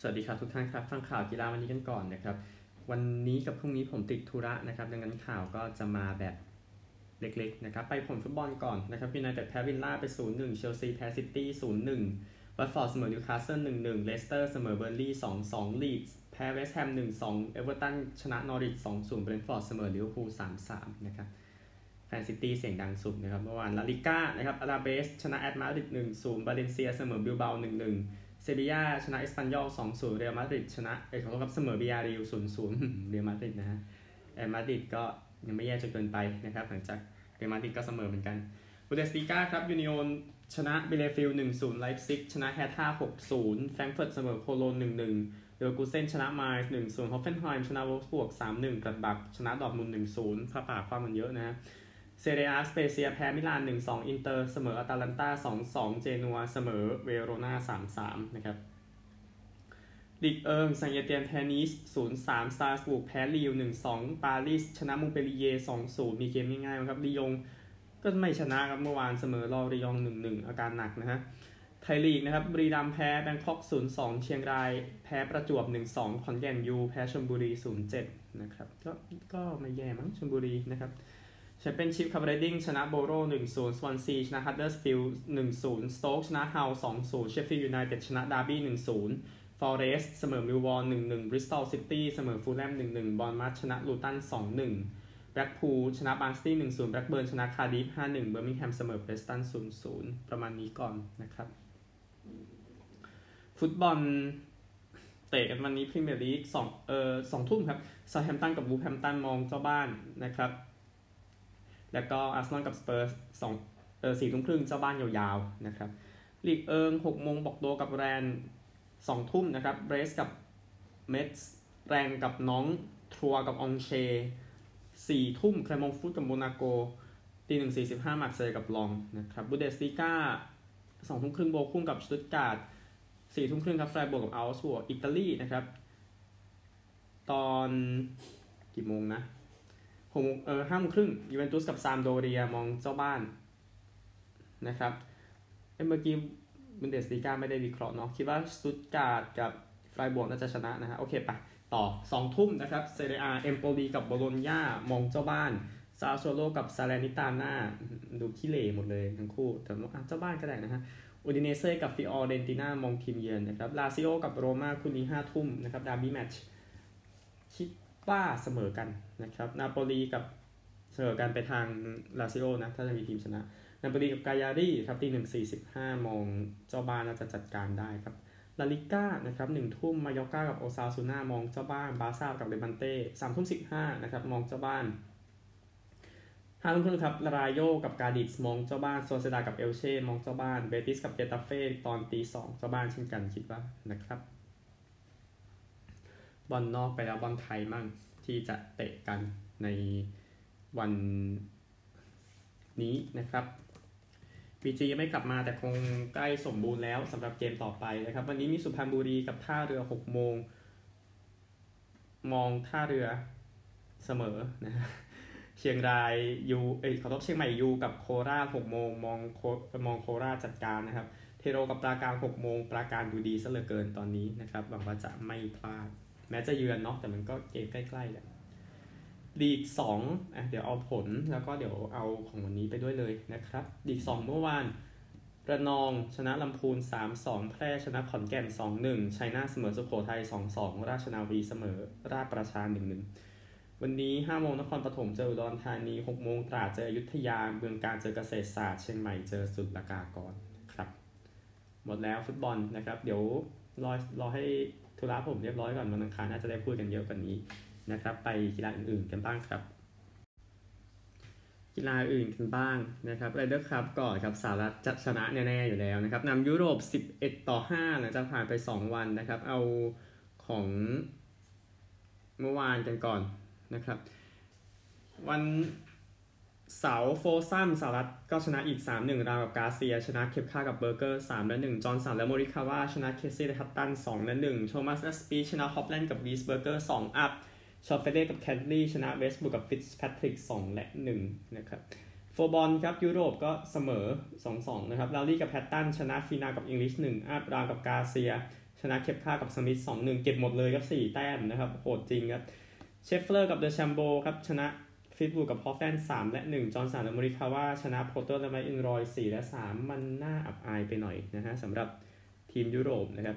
สวัสดีครับทุกท่านครับ ฟังข่าวกีฬาวันนี้กันก่อนนะครับ วันนี้กับพรุ่งนี้ผมติดธุระนะครับ ดังนั้นข่าวก็จะมาแบบเล็กๆนะครับ ไปผลฟุตบอลก่อนนะครับยูไนเต็ดแพ้วิลล่าไป 0-1 เชลซีแพ้ซิตี้0-1วัตฟอร์ดเสมอนิวคาสเซิล1-1 เลสเตอร์เสมอเบิร์นลีย์2-2 ลีดส์แพ้เวสต์แฮม1-2 เอเวอร์ตันชนะนอริช2-0เบรนฟอร์ดเสมอลิเวอร์พูล3-3 นะครับแฟนซิตี้เสียงดังสุดนะครับเมื่อวานลาลิก้านะครับอลาเบสชนะแอตมาดริด1-0บาเลนเซียเสมอบิลเบา1-1 เซบียาชนะเอสปันยอล2-0เรอัลมาดริดชนะเออขอโทษครับเสมอบียาร์เรอัล0-0เรอัลมาดริดนะฮะแอตมาดริดก็ยังไม่แย่จนเกินไปนะครับหลังจากเรอัลมาดริดก็เสมอเหมือนกันบุนเดสลีกาครับยูนิโอนชนะบีเลเฟลด์1-0ไลป์ซิกชนะแฮร์ธ่า6-0แฟรงเฟิร์ตเสมอโคโลน1-1เดอร์กูเซนชนะไมนซ์1-0ฮอฟเฟนไฮม์ชนะโวล์ฟสบวร์ก3-1กลัดบัคชนะดอร์ทมุนด์1-0พระป่าความมันเยอะนะ เซเรียอา สเปเซียแพ้มิลาน 1-2 อินเตอร์ เสมออาตาลันตา2-2 เจนัว เสมอเวโรนา3-3 นะครับลีกเอิงแซงต์เอเตียนแพ้นีซ0-3สตราส์บูร์กแพ้ลีลล์1-2 ปารีส ชนะมงต์เปลลิเย่ร์ 2-0 มีเกมง่ายๆครับลียงก็ไม่ชนะครับเมื่อวานเสมอลอริยองต์ 1-1 อาการหนักนะฮะไทยลีกนะครับบุรีรัมย์แพ้แบงคอก 0-2 เชียงราย แพ้ประจวบ 1-2 ขอนแก่นยู แพ้ชลบุรี 0-7 นะครับ ก็ก็ไม่แย่มั้งชลบุรีนะครับ แชมเปี้ยนชิพคัพเรดดิ้งชนะโบโร1-0สวอนซีชนะฮัตเดอร์สฟิลด์1-0สโต๊กชนะฮัลล์2-0เชฟฟิลด์ยูไนเต็ดชนะดาร์บี้1-0ฟอเรสต์เสมอมิลวอลหนึ่งหนึ่งบริสตอลซิตี้เสมอฟูแล่มหนึ่งหนึ่งบอร์นมัธชนะลูตันสองหนึ่งแบล็กพูลชนะบาร์นสลีย์หนึ่งศูนย์แบล็กเบิร์นชนะคาร์ดิฟห้าหนึ่งเบอร์มิงแฮมเสมอเพรสตันศูนย์ศูนย์ประมาณนี้ก่อนนะครับฟุตบอลเตะกันวันนี้พรีเมียร์ลีกสองเอ่อสองทุ่มครับเซาแธมป์ตันกับวูล์ฟแฮมป์ตันมองเจ้าบ้านนะครับ แล้วก็อาร์เซนอลกับสเปอร์สองเออสี่ทุ่มครึ่งเจ้าบ้านยาวๆนะครับลีกเอิงหกโมงบอร์กโดซ์กับแรนส์สองทุ่มนะครับแบรสต์กับเม็ตซ์แร็งส์กับน็องต์ทรัวส์กับอองเช่ร์สี่ทุ่มแคลร์มงต์ฟุตกับโมนาโกตีหนึ่งสี่สิบห้ามาร์กเซยกับล็องส์นะครับบุนเดสลีก้าสองทุ่มครึ่งโบคุ้มกับสตุตการ์ดสี่ทุ่มครึ่งครับไฟร์บวกกับเอาก์สบวกอิตาลีนะครับ ตอนกี่โมงนะ หกเออห้าโมงครึ่งยูเวนตุสกับซามพ์โดเรียมองเจ้าบ้านนะครับเมื่อกี้บุนเดสลีก้าไม่ได้วิเคราะห์เนาะคิดว่าสตุตการ์ดกับไฟร์บวกน่าจะชนะนะฮะโอเคไปต่อ2ทุ่มนะครับเซเรียเอมโปลีกับโบโลญญามองเจ้าบ้านซาสซูโอโลกับซาแลร์นิตาน่าดูขี้เหร่หมดเลยทั้งคู่ แต่ว่าเจ้าบ้านก็ได้นะฮะอูดิเนเซ่กับฟิออเรนติน่ามองทีมเยือนนะครับลาซิโอกับโรม่าคู่นี้5ทุ่มนะครับดาร์บี้แมตช์คิด ว่าเสมอกันนะครับนาโปลีกับเสมอกันไปทางลาซิโอนะถ้าจะมีทีมชนะนาโปลีกับกายารีครับตีหนึ่งสี่สิบห้ามองเจ้าบ้านน่าจะจัดการได้ครับลาลิก้านะครับหนึ่งทุ่มมายอร์ก้ากับโอซาซูน่ามองเจ้าบ้านบาร์ซ่ากับเลบันเต้สามทุ่มสิบห้านะครับมองเจ้าบ้านห้าทุ่มครึ่งครับลารายโยกับกาดิสมองเจ้าบ้านโซเซียดาดกับเอลเช่มองเจ้าบ้านเบติสกับเกตาเฟ่ตอนตีสองเจ้าบ้านเช่นกันคิดว่านะครับ บอลนอกไปแล้วบอลไทยมั่งที่จะเตะกันในวันนี้นะครับบีจียังไม่กลับมาแต่คงใกล้สมบูรณ์แล้วสำหรับเกมต่อไปนะครับ วันนี้มีสุพรรณบุรีกับท่าเรือ6โมง มองท่าเรือเสมอนะเชียงรายยูเอ้ยขอโทษเชียงใหม่ยูกับโคราช6โมงมองโคมองโคราชจัดการนะครับ เทโรกับปราการ6โมงปราการดูดีซะเหลือเกินตอนนี้นะครับหวังว่าจะไม่พลาด แม้จะเยือนเนาะแต่มันก็เกมใกล้ๆแหละลีกสองอะเดี๋ยวเอาผลแล้วก็เดี๋ยวเอาของวันนี้ไปด้วยเลยนะครับลีกสองเมื่อวานระนองชนะลำพูน 3-2 แพร่ชนะขอนแก่น 2-1 ชัยนาทเสมอสุโขทัย 2-2 ราชนาวีเสมอราชประชา 1-1 วันนี้5โมงนครปฐมเจออุดรธานี6โมงตราดเจออยุธยาเมืองการเจอเกษตรศาสตร์เชียงใหม่เจอสุดละกากรครับ หมดแล้วฟุตบอลนะครับ เดี๋ยวรอรอให้ ธุระผมเรียบร้อยก่อนวันอังคารน่าจะได้พูดกันเยอะกว่านี้นะครับ ไปกีฬาอื่นๆกันบ้างครับ กีฬาอื่นกันบ้างนะครับไรเดอร์ครับก่อนครับสหรัฐจะชนะแน่ๆอยู่แล้วนะครับนำยุโรป 11 ต่อ 5 หลังจากผ่านไป 2 วันนะครับ เอาของเมื่อวานกันก่อนนะครับ วัน เสาร์ foursome สหรัฐก็ชนะอีก 3-1 ราห์มกับการ์เซีย ชนะเคปค่ากับเบอร์เกอร์3และ1จอห์นสันและโมริคาวา ชนะเคซี่และแฮตตัน2และ1โทมัสและสปีธนะฮอฟแลนด์กับวีสเบอร์เกอร์2 up ชอฟเฟเล่กับแคนต์เลย์ชนะเวสต์วูดกับฟิตส์แพทริก2และ1นะครับfourball ครับยุโรปก็เสมอ 2-2 นะครับลาวรี่กับแฮตตันชนะฟีนาวกับอิงลิช1 up ราห์มกับการ์เซีย ชนะเคปค่ากับสปีธสองหนึ่งเก็บหมดเลยครับสี่แต้มนะครับโหดจริงครับเชฟเฟอร์กับเดอแชมโบครับชนะ ฟลีตวูดกับฮอฟแลนด์สามและหนึ่งจอร์นสันอเมริกาว่าชนะโพลเตอร์และแม็คอิลรอยสี่และสามมันน่าอับอายไปหน่อยนะฮะสำหรับทีมยุโรปนะครับ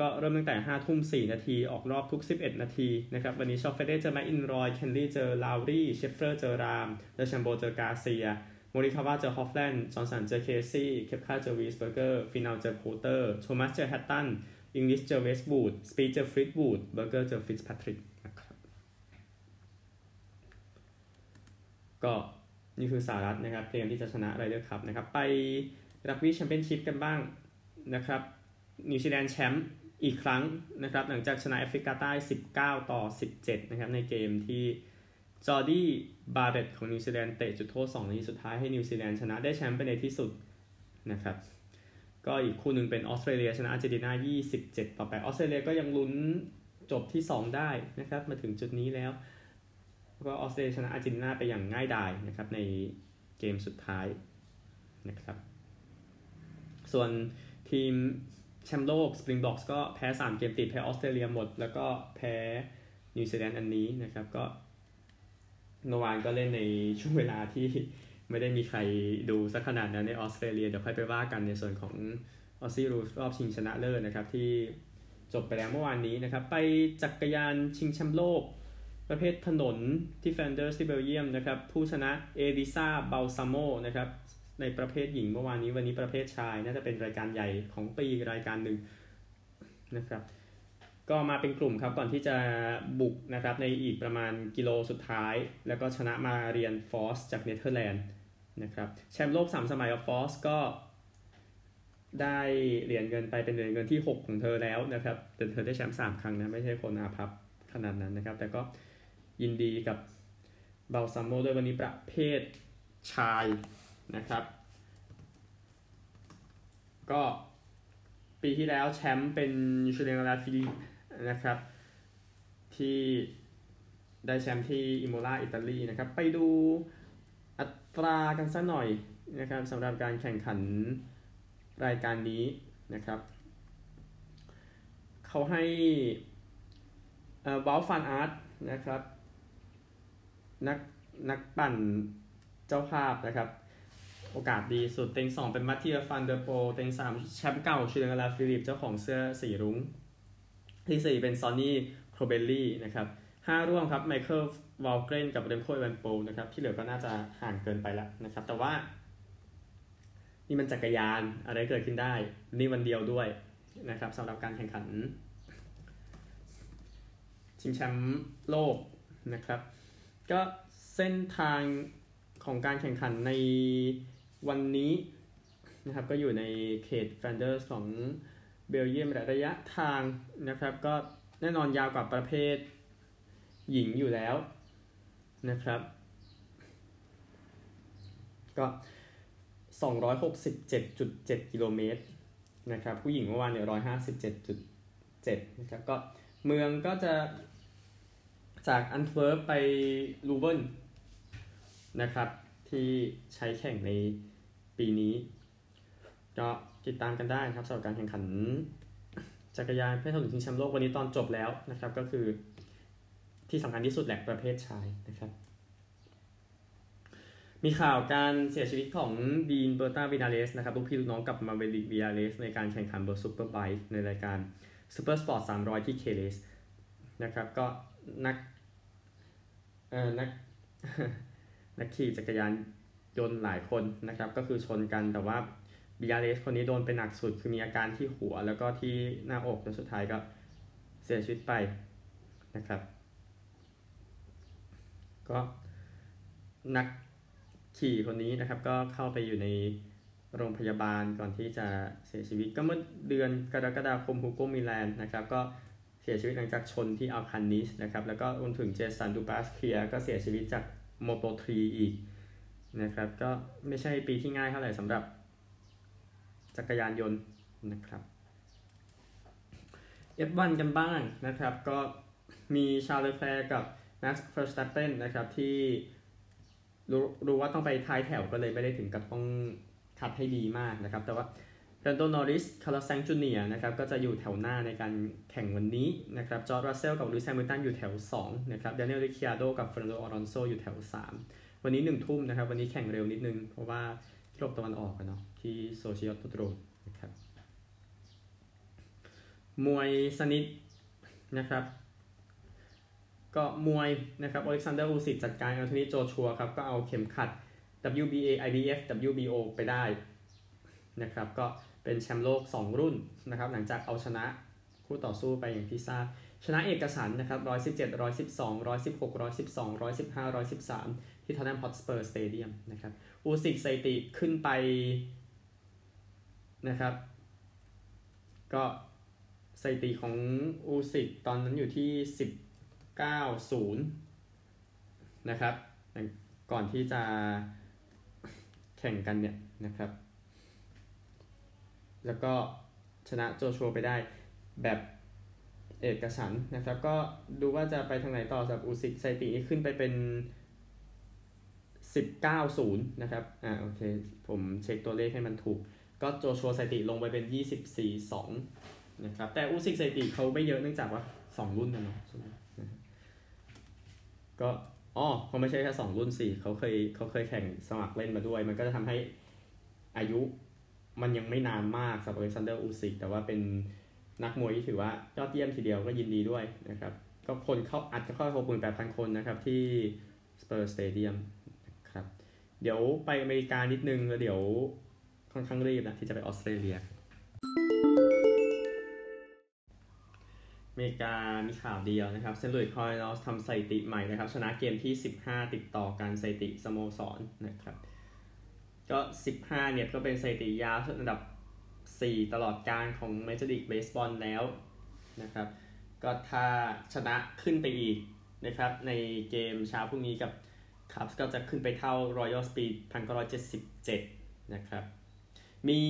ก็เริ่มตั้งแต่5ทุ่ม 4 นาที ออกรอบทุก 11 นาทีนะครับ วันนี้ชอฟเฟเล่เจอแม็คอิลรอย แคนต์เลย์เจอลาวรี่ เชฟเฟอร์เจอราห์มเดอแชมโบเจอการ์เซียโมริคาว่าเจอฮอฟแลนด์ จอห์นสันเจอเคซี่ เคปคาเจอวีสเบอร์เกอร์ ฟีนาวเจอโพลเตอร์ โทมัสเจอแฮตตัน อิงลิชเจอเวสต์วูด สปีธเจอฟลีตวูดเบอร์เกอร์เจอฟิตส์แพทริกนะครับ ก็นี่คือสหรัฐนะครับเตรียมที่จะชนะไรเดอร์คัพนะครับ ไปรักบี้แชมเปี้ยนชิพกันบ้างนะครับนิวซีแลนด์แชมป์อีกครั้งนะครับ หลังจากชนะแอฟริกาใต้ 19 ต่อ 17 นะครับ ในเกมที่จอร์ดี้บาร์เรตของนิวซีแลนด์เตะจุดโทษ2นาทีสุดท้ายให้นิวซีแลนด์ชนะได้แชมป์ไปในที่สุดนะครับ ก็อีกคู่หนึ่งเป็นออสเตรเลียชนะอาร์เจนตินา 27 ต่อ 8ออสเตรเลียก็ยังลุ้นจบที่ 2 ได้นะครับ มาถึงจุดนี้แล้ว ก็ออสเตรเลียชนะอาร์เจนตินาไปอย่างง่ายดายนะครับในเกมสุดท้ายนะครับ ส่วนทีมแชมป์โลกสปริงบ็อกส์ก็แพ้ 3 เกมติด แพ้ออสเตรเลียหมด แล้วก็แพ้นิวซีแลนด์อันนี้นะครับ ก็เมื่อวานก็เล่นในช่วงเวลาที่ไม่ได้มีใครดูสักขนาดนั้นในออสเตรเลีย เดี๋ยวค่อยไปว่ากันในส่วนของออสซี่รูลส์รอบชิงชนะเลิศนะครับ ที่จบไปแล้วเมื่อวานนี้นะครับ ไปจักรยานชิงแชมป์โลก ประเภทถนนที่แฟลนเดอร์สที่เบลเยียมนะครับ ผู้ชนะเอลิซาบัลซาโมนะครับ ในประเภทหญิงเมื่อวานนี้วันนี้ประเภทชาย น่าจะเป็นรายการใหญ่ของปีรายการหนึ่งนะครับก็มาเป็นกลุ่มครับก่อนที่จะบุกนะครับในอีกประมาณกิโลสุดท้าย แล้วก็ชนะมาเรียนน์ฟอสจากเนเธอร์แลนด์นะครับแชมป์โลก 3 สมัยกับฟอสก็ได้เหรียญเงินไปเป็นเหรียญเงินที่ 6 ของเธอแล้วนะครับแต่เธอได้แชมป์3ครั้งนะ ไม่ใช่คนอาภัพขนาดนั้นนะครับ แต่ก็ ยินดีกับบัลซาโมด้วยวันนี้ประเภทชายนะครับ ก็ปีที่แล้วแชมป์เป็นจูเลียนอลาฟิลิปนะครับ ที่ได้แชมป์ที่อิโมลาอิตาลีนะครับ ไปดูอัตรากันสักหน่อยนะครับสำหรับการแข่งขันรายการนี้นะครับ เขาให้วาวท์ฟานอาร์ตนะครับ นักนักปั่นเจ้าภาพนะครับ โอกาสดีสุดเต็งสองเป็นมัตติเยอฟานเดอร์โพลเต็งสามแชมป์เก่าจูเลียนอลาฟิลิปเจ้าของเสื้อสีรุ้ง ที่สี่เป็นซอนนี่โคลเบรลลี่นะครับห้าร่วมครับไมเคิลวัลเกรนกับเรมโคเอเวเนโพลนะครับ ที่เหลือก็น่าจะห่างเกินไปแล้วนะครับ แต่ว่า นี่มันจักรยานอะไรเกิดขึ้นได้ นี่วันเดียวด้วยนะครับสำหรับการแข่งขันชิงแชมป์โลกนะครับ ก็เส้นทางของการแข่งขันในวันนี้นะครับก็อยู่ในเขตแฟนเดอร์ของเบลเยียมระยะทางนะครับ ก็แน่นอนยาวกว่าประเภทหญิงอยู่แล้วนะครับ ก็ 267.7 กิโลเมตรนะครับ ผู้หญิงเมื่อวานเนี่ย157.7 นะครับ ก็เมืองก็จะ จากแอนต์เวิร์ปไปลูเวินนะครับ ที่ใช้แข่งในปีนี้ ก็ติดตามกันได้ครับสำหรับการแข่งขันจักรยานประเภทถนนชิงแชมป์โลกวันนี้ตอนจบแล้วนะครับ ก็คือที่สำคัญที่สุดแหละประเภทชายนะครับ มีข่าวการเสียชีวิตของดีนเบอร์ตาวินาเลสนะครับลูกพี่ลูกน้องกับมาเวริกวินาเลสในการแข่งขันบนซูเปอร์ไบค์ในรายการซูเปอร์สปอร์ต300 ที่เฆเรสนะครับก็ นักเอ่อนักนักขี่จักรยานยนต์หลายคนนะครับ ก็คือชนกันแต่ว่าบิญาเลสคนนี้โดนเป็นหนักสุดคือมีอาการที่หัวแล้วก็ที่หน้าอกแล้วสุดท้ายก็เสียชีวิตไปนะครับ ก็นักขี่คนนี้นะครับ ก็เข้าไปอยู่ในโรงพยาบาลก่อนที่จะเสียชีวิต ก็เมื่อเดือนกรกฎาคมฮูโกมิแลนนะครับ ก็ เสียชีวิตหลังจากชนที่อัลคันนิสนะครับ แล้วก็รวมถึงเจสันดูบาสเคียก็เสียชีวิตจากโมโตทรีอีกนะครับ ก็ไม่ใช่ปีที่ง่ายเท่าไหร่สำหรับจักรยานยนต์นะครับ F1 กันบ้างนะครับ ก็มีชาร์ลเลอแคลร์กับ Max Verstappen นนะครับที่รู้รู้ว่าต้องไปท้ายแถวก็เลยไม่ได้ถึงกับต้องขับให้ดีมากนะครับ แต่ว่า แลนโดนอร์ริส คาร์ลอสไซนซ์จูเนียร์นะครับ ก็จะอยู่แถวหน้าในการแข่งวันนี้นะครับ จอร์จรัสเซลกับลูอิสแฮมิลตันอยู่แถว 2 นะครับ แดเนียลริคคิอาร์โดกับเฟร์นานโดอลอนโซอยู่แถว 3 วันนี้ 1 ทุ่มนะครับ วันนี้แข่งเร็วนิดนึง เพราะว่าโลกตะวันออกกันเนาะ ที่โซเชียลตุโรนะครับ มวยสนิทนะครับ ก็มวยนะครับอเล็กซานเดอร์อูซิจัดการอัลโทนีโจชัวครับ ก็เอาเข็มขัด WBA IBF WBO ไปได้นะครับ ก็ เป็นแชมป์โลก 2 รุ่นนะครับหลังจากเอาชนะคู่ต่อสู้ไปอย่างที่ทราบชนะเอกฉันนะครับ117 112 116 112 115 113 ที่ทอตแนมฮอตสเปอร์สเตเดียมนะครับอูซิกไซติขึ้นไปนะครับก็สถิติของอูซิกตอนนั้นอยู่ที่ 19 0 นะครับ ก่อนที่จะแข่งกันเนี่ยนะครับ แล้วก็ชนะโจชัวไปได้แบบเอกฉันท์นะครับ ก็ดูว่าจะไปทางไหนต่อสำหรับอูซิกสถิตินี้ขึ้นไปเป็น 19 0 นะครับ อ่าโอเค ผมเช็คตัวเลขให้มันถูก ก็โจชัวสถิติลงไปเป็น 24 2 นะครับ แต่อูซิกสถิติเขาไม่เยอะเนื่องจากว่า 2 รุ่นนะเนาะใช่ไหมก็อ๋อเขาไม่ใช่แค่สองรุ่นสี่เขาเคยเขาเคยแข่งสมัครเล่นมาด้วย มันก็จะทำให้อายุ มันยังไม่นานมากสำหรับเซนเดอร์อูซิกแต่ว่าเป็นนักมวยที่ถือว่ายอดเยี่ยมทีเดียวก็ยินดีด้วยนะครับ ก็คนเข้าอัดก็เข้าหกหมื่นแปดพันคนนะครับที่สเปอร์สเตเดียมนะครับ เดี๋ยวไปอเมริกานิดนึงแล้วเดี๋ยวค่อนข้างรีบนะที่จะไปออสเตรเลียอเมริกามีข่าวเดียวนะครับเซนต์หลุยส์คาร์ดินัลส์ทำสถิติใหม่นะครับ ชนะเกมที่ 15 ติดต่อกันสถิติสโมสรนะครับ ก็ 15 เนี่ยก็เป็นสถิติยาวสุดอันดับ 4 ตลอดการของเมเจอร์ลีกเบสบอลแล้วนะครับ ก็ถ้าชนะขึ้นไปอีกนะครับ ในเกมเช้าพรุ่งนี้กับคับก็จะขึ้นไปเท่า Royal Speed 1977 นะครับ มี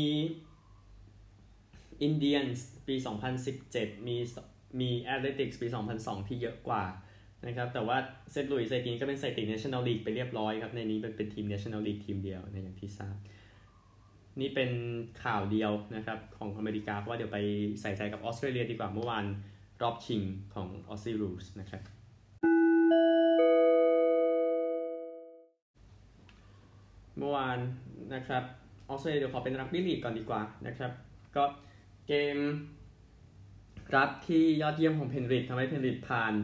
อินเดียนปี 2017 มีมี Athletics ปี 2002 ที่เยอะกว่า นะครับแต่ว่าเซตหลุยส์เซตินก็เป็นสถิติ National League ไปเรียบร้อยครับ ในนี้เป็นเป็นทีม National League ทีมเดียวในอย่างที่ทราบนี่เป็นข่าวเดียวนะครับของอเมริกาเพราะว่าเดี๋ยวไปใส่ใจกับออสเตรเลียดีกว่าเมื่อวานรอบชิงของ Aussie Rules นะครับเมื่อวานนะครับออสเตรเลียเดี๋ยวขอเป็นรักบี้ลีกก่อนดีกว่านะครับ ก็เกมรับที่ยอดเยี่ยมของเพนริดทำให้เพนริดผ่าน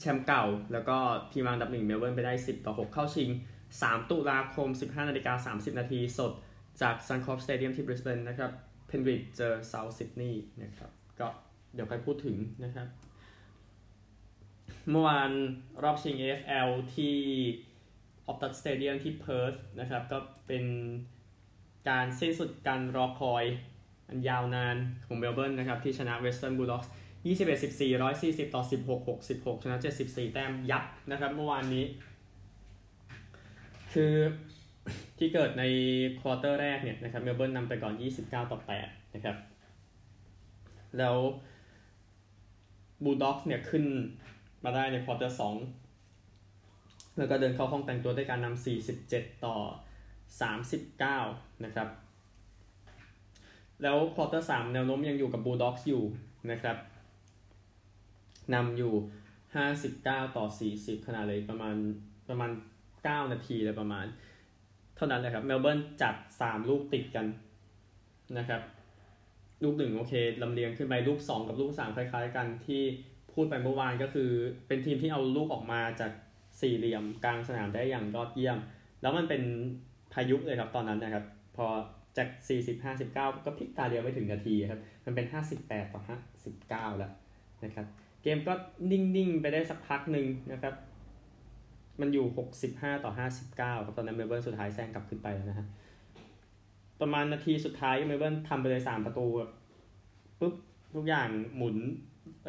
แชมป์เก่า แล้วก็ทีมวางดับหนึ่งเมลเบิร์นไปได้ 10 ต่อ 6 เข้าชิง 3 ตุลาคม 15นาฬิกา30 นาทีสดจากซันคอร์ปสเตเดียมที่บริสเบนนะครับเพนริธเจอเซาท์ซิดนีย์นะครับก็เดี๋ยวไปพูดถึงนะครับ เมื่อวานรอบชิง AFL ที่ออปตัสสเตเดียมที่เพิร์ธนะครับก็เป็นการสิ้นสุดการรอคอย อันยาวนานของเมลเบิร์นนะครับที่ชนะเวสเทิร์นบูลด็อกส์ 21 14 140 ต่อ 16 66 ชนะ 74 แต้มยับนะครับเมื่อวานนี้ คือที่เกิดใน quarter แรกเนี่ยนะครับเมลเบิร์นนำไปก่อน 29 ต่อ 8 นะครับ แล้วบูลด็อกส์เนี่ยขึ้นมาได้ใน quarter 2แล้วก็เดินเข้าห้องแต่งตัวด้วยการนำ47 ต่อ 39 นะครับ แล้ว quarter สามแนวโน้มยังอยู่กับบูลด็อกส์อยู่นะครับ นำอยู่ 59 ต่อ 40ขนาดเลยประมาณประมาณ 9 นาทีเลยประมาณ เท่านั้นเลยครับเมลเบิร์นจัด 3 ลูกติดกันนะครับ ลูกหนึ่งโอเคลำเลียงขึ้นไปลูก 2 กับลูก 3 คล้ายๆ กันที่พูดไปเมื่อวานก็คือเป็นทีมที่เอาลูกออกมาจากสี่เหลี่ยมกลางสนามได้อย่างยอดเยี่ยม แล้วมันเป็นพายุเลยครับตอนนั้นนะครับ พอจาก 40 59 ก็พลิกตาเดียวไม่ถึงนาทีครับ มันเป็น 58 ต่อ 59 แล้วนะครับ เกมก็นิ่งๆ ไปได้สักพักหนึ่งนะครับ มันอยู่ 65 ต่อ 59ครับตอนนั้นเมลเบิร์นสุดท้ายแซงกลับขึ้นไปแล้วนะฮะประมาณนาทีสุดท้ายเมลเบิร์นทำไปเลย 3 ประตูปุ๊บทุกอย่างหมุน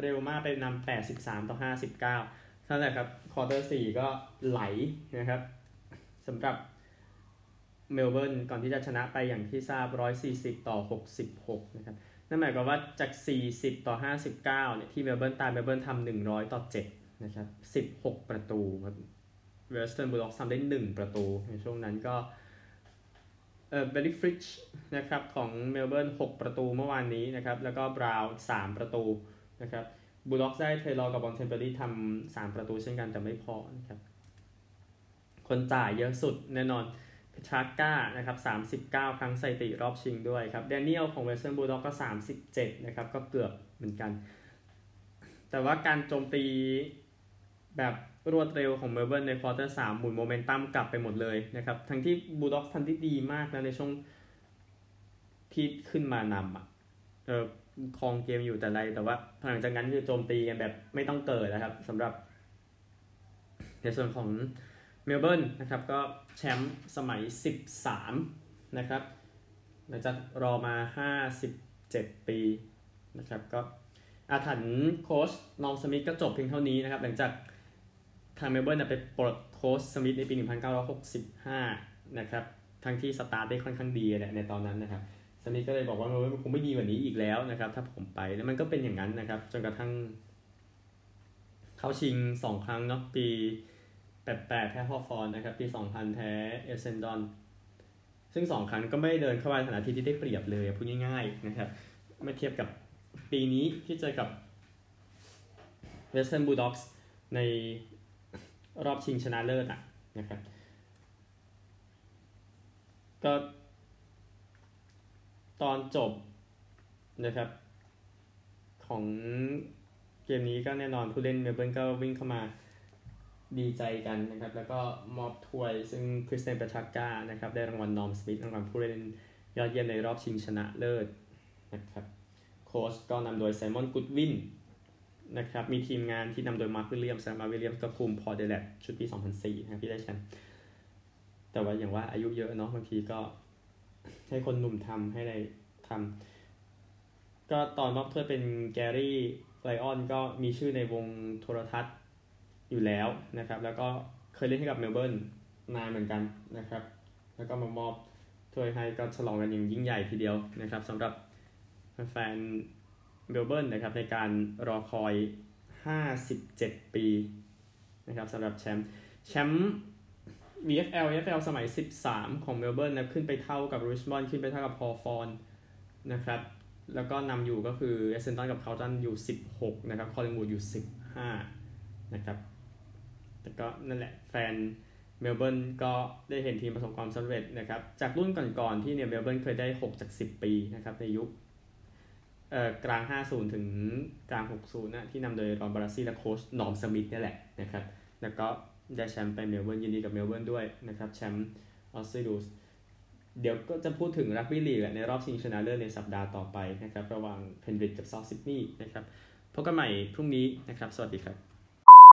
เร็วมากไปนำ83 ต่อ 59นั่นแหละครับ quarter 4ก็ไหลนะครับสำหรับเมลเบิร์นก่อนที่จะชนะไปอย่างที่ทราบ 140 ต่อ 66 นะครับ นั่นหมายความว่าจาก 40 ต่อ 59 เนี่ยที่เมลเบิร์นตามเมลเบิร์นทำ100 ต่อ 7 นะครับ 16 ประตูครับเวสเทิร์นบูลด็อกทำได้ 1 ประตู ในช่วงนั้นก็เอ่อเบลีย์ฟริตช์นะครับของเมลเบิร์น6 ประตูเมื่อวานนี้นะครับ แล้วก็บราวน์3ประตูนะครับบูลด็อกได้เทรลอร์กับบอนเทมเปลลีทำ3ประตูเช่นกันแต่ไม่พอนะครับคนจ่ายเยอะสุดแน่นอน เพทรักก้านะครับ 39 ครั้งสถิติรอบชิงด้วยครับแดเนียลของเวสเทิร์นบูลด็อกก็ 37 นะครับ ก็เกือบเหมือนกัน แต่ว่าการโจมตีแบบรวดเร็วของเมลเบิร์นใน quarter สามหมุนโมเมนตัมกลับไปหมดเลยนะครับ ทั้งที่บูลด็อกทันที่ดีมากนะในช่วงที่ขึ้นมานำอะเออครองเกมอยู่แต่ไรแต่ว่าหลังจากนั้นคือโจมตีกันแบบไม่ต้องเกิดนะครับสำหรับในส่วนของ เมลเบิร์นนะครับก็แชมป์สมัย 13 นะครับหลังจากรอมา 57 ปีนะครับก็อาถรรพ์โค้ชนอร์มสมิธก็จบเพียงเท่านี้นะครับ หลังจากทางเมลเบิร์นไปปลดโค้ชสมิธในปี 1965 นะครับทั้งที่สตาร์ทได้ค่อนข้างดีแหละในตอนนั้นนะครับสมิธก็เลยบอกว่าเมลเบิร์นคงไม่ดีกว่านี้อีกแล้วนะครับ ถ้าผมไปแล้วมันก็เป็นอย่างนั้นนะครับ จนกระทั่งเข้าชิง 2 ครั้งเนาะปี 88 แพ้ฮอฟอนนะครับ ปี 2000 แพ้เอเซนดอน ซึ่ง 2 ครั้งก็ไม่เดินเข้าไปฐานะที่ได้เปรียบเลยพูดง่ายๆนะครับไม่เทียบกับปีนี้ที่เจอกับ Western Bulldogs ในรอบชิงชนะเลิศอะนะครับก็ตอนจบนะครับ ของเกมนี้ก็แน่นอนผู้เล่นเมลเบิร์นก็วิ่งเข้ามา ดีใจกันนะครับ แล้วก็มอบถ้วยซึ่งคริสเตนเปชักกานะครับได้รางวัลนอมสมิธรางวัลผู้เล่นยอดเยี่ยมในรอบชิงชนะเลิศนะครับโค้ชก็นำโดยไซมอนกุดวินนะครับมีทีมงานที่นำโดยมาร์ควิลเลียมส์มาร์ควิลเลียมส์ก็คุมพอร์ตแอดิเลดชุดปี 2004นะครับที่ได้แชมป์แต่ว่าอย่างว่าอายุเยอะเนาะบางทีก็ให้คนหนุ่มทำให้อะไรทำก็ตอนมอบถ้วยเป็นแกรี่ไลออนก็มีชื่อในวงโทรทัศน์ อยู่แล้วนะครับ แล้วก็เคยเล่นให้กับเมลเบิร์นนานเหมือนกันนะครับ แล้วก็มามอบถ้วยให้ก็ฉลองกันอย่างยิ่งใหญ่ทีเดียวนะครับสำหรับแฟนเมลเบิร์นนะครับในการรอคอย 57 ปีนะครับสำหรับแชมป์แชมป์ VFL AFL สมัย 13 ของเมลเบิร์นนะขึ้นไปเท่ากับริชมอนด์ขึ้นไปเท่ากับฮอว์ธอร์นนะครับแล้วก็นำอยู่ก็คือเอสเซนดอนกับคาร์ลตันอยู่ 16 นะครับ คอลลิงวูดอยู่ 15 นะครับ แต่ก็นั่นแหละแฟนเมลเบิร์นก็ได้เห็นทีมประสบความสำเร็จนะครับ จากรุ่นก่อนๆที่เนี่ยเมลเบิร์นเคยได้ 6 จาก 10 ปีนะครับในยุคเอ่อกลาง 50 ถึงกลาง 60นะที่นำโดยรอนบาราซีและโค้ชนอมสมิธนี่แหละนะครับ แล้วก็ได้แชมป์ไปเมลเบิร์นยินดีกับเมลเบิร์นด้วยนะครับแชมป์ออสเตรเลียเดี๋ยวก็จะพูดถึงรักบี้ลีกในรอบชิงชนะเลิศในสัปดาห์ต่อไปนะครับ ระหว่างเพนริธกับเซาท์ซิดนีย์นะครับพบกันใหม่พรุ่งนี้นะครับ สวัสดีครับ